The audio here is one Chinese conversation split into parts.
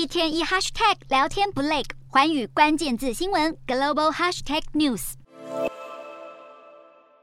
一天一 hashtag 聊天不累，环宇关键字新闻 global hashtag news。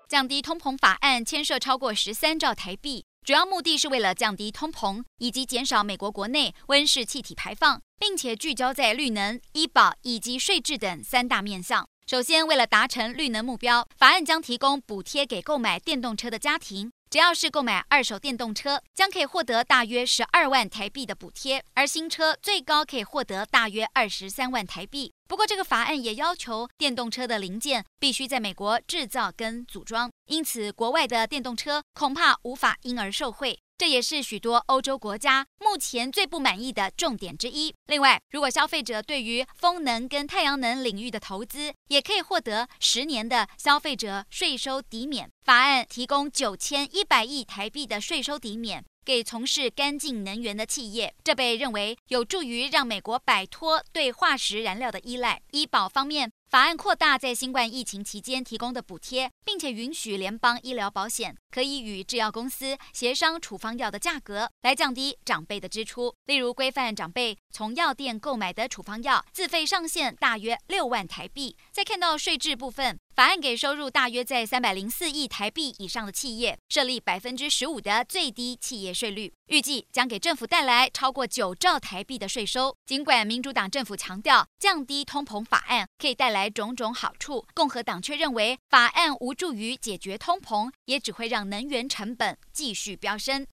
降低通膨法案牵涉超过十三兆台币，主要目的是为了降低通膨以及减少美国国内温室气体排放，并且聚焦在绿能、医保以及税制等三大面向。首先，为了达成绿能目标，法案将提供补贴给购买电动车的家庭。只要是购买二手电动车，将可以获得大约十二万台币的补贴，而新车最高可以获得大约二十三万台币。不过，这个法案也要求电动车的零件必须在美国制造跟组装，因此国外的电动车恐怕无法因而受惠。这也是许多欧洲国家目前最不满意的重点之一。另外，如果消费者对于风能跟太阳能领域的投资，也可以获得十年的消费者税收抵免。法案提供九千一百亿台币的税收抵免。给从事干净能源的企业，这被认为有助于让美国摆脱对化石燃料的依赖。医保方面，法案扩大在新冠疫情期间提供的补贴，并且允许联邦医疗保险可以与制药公司协商处方药的价格，来降低长辈的支出。例如，规范长辈从药店购买的处方药自费上限大约六万台币。再看到税制部分。法案给收入大约在三百零四亿台币以上的企业设立百分之十五的最低企业税率，预计将给政府带来超过九兆台币的税收。尽管民主党政府强调降低通膨法案可以带来种种好处，共和党却认为法案无助于解决通膨，也只会让能源成本继续飙升。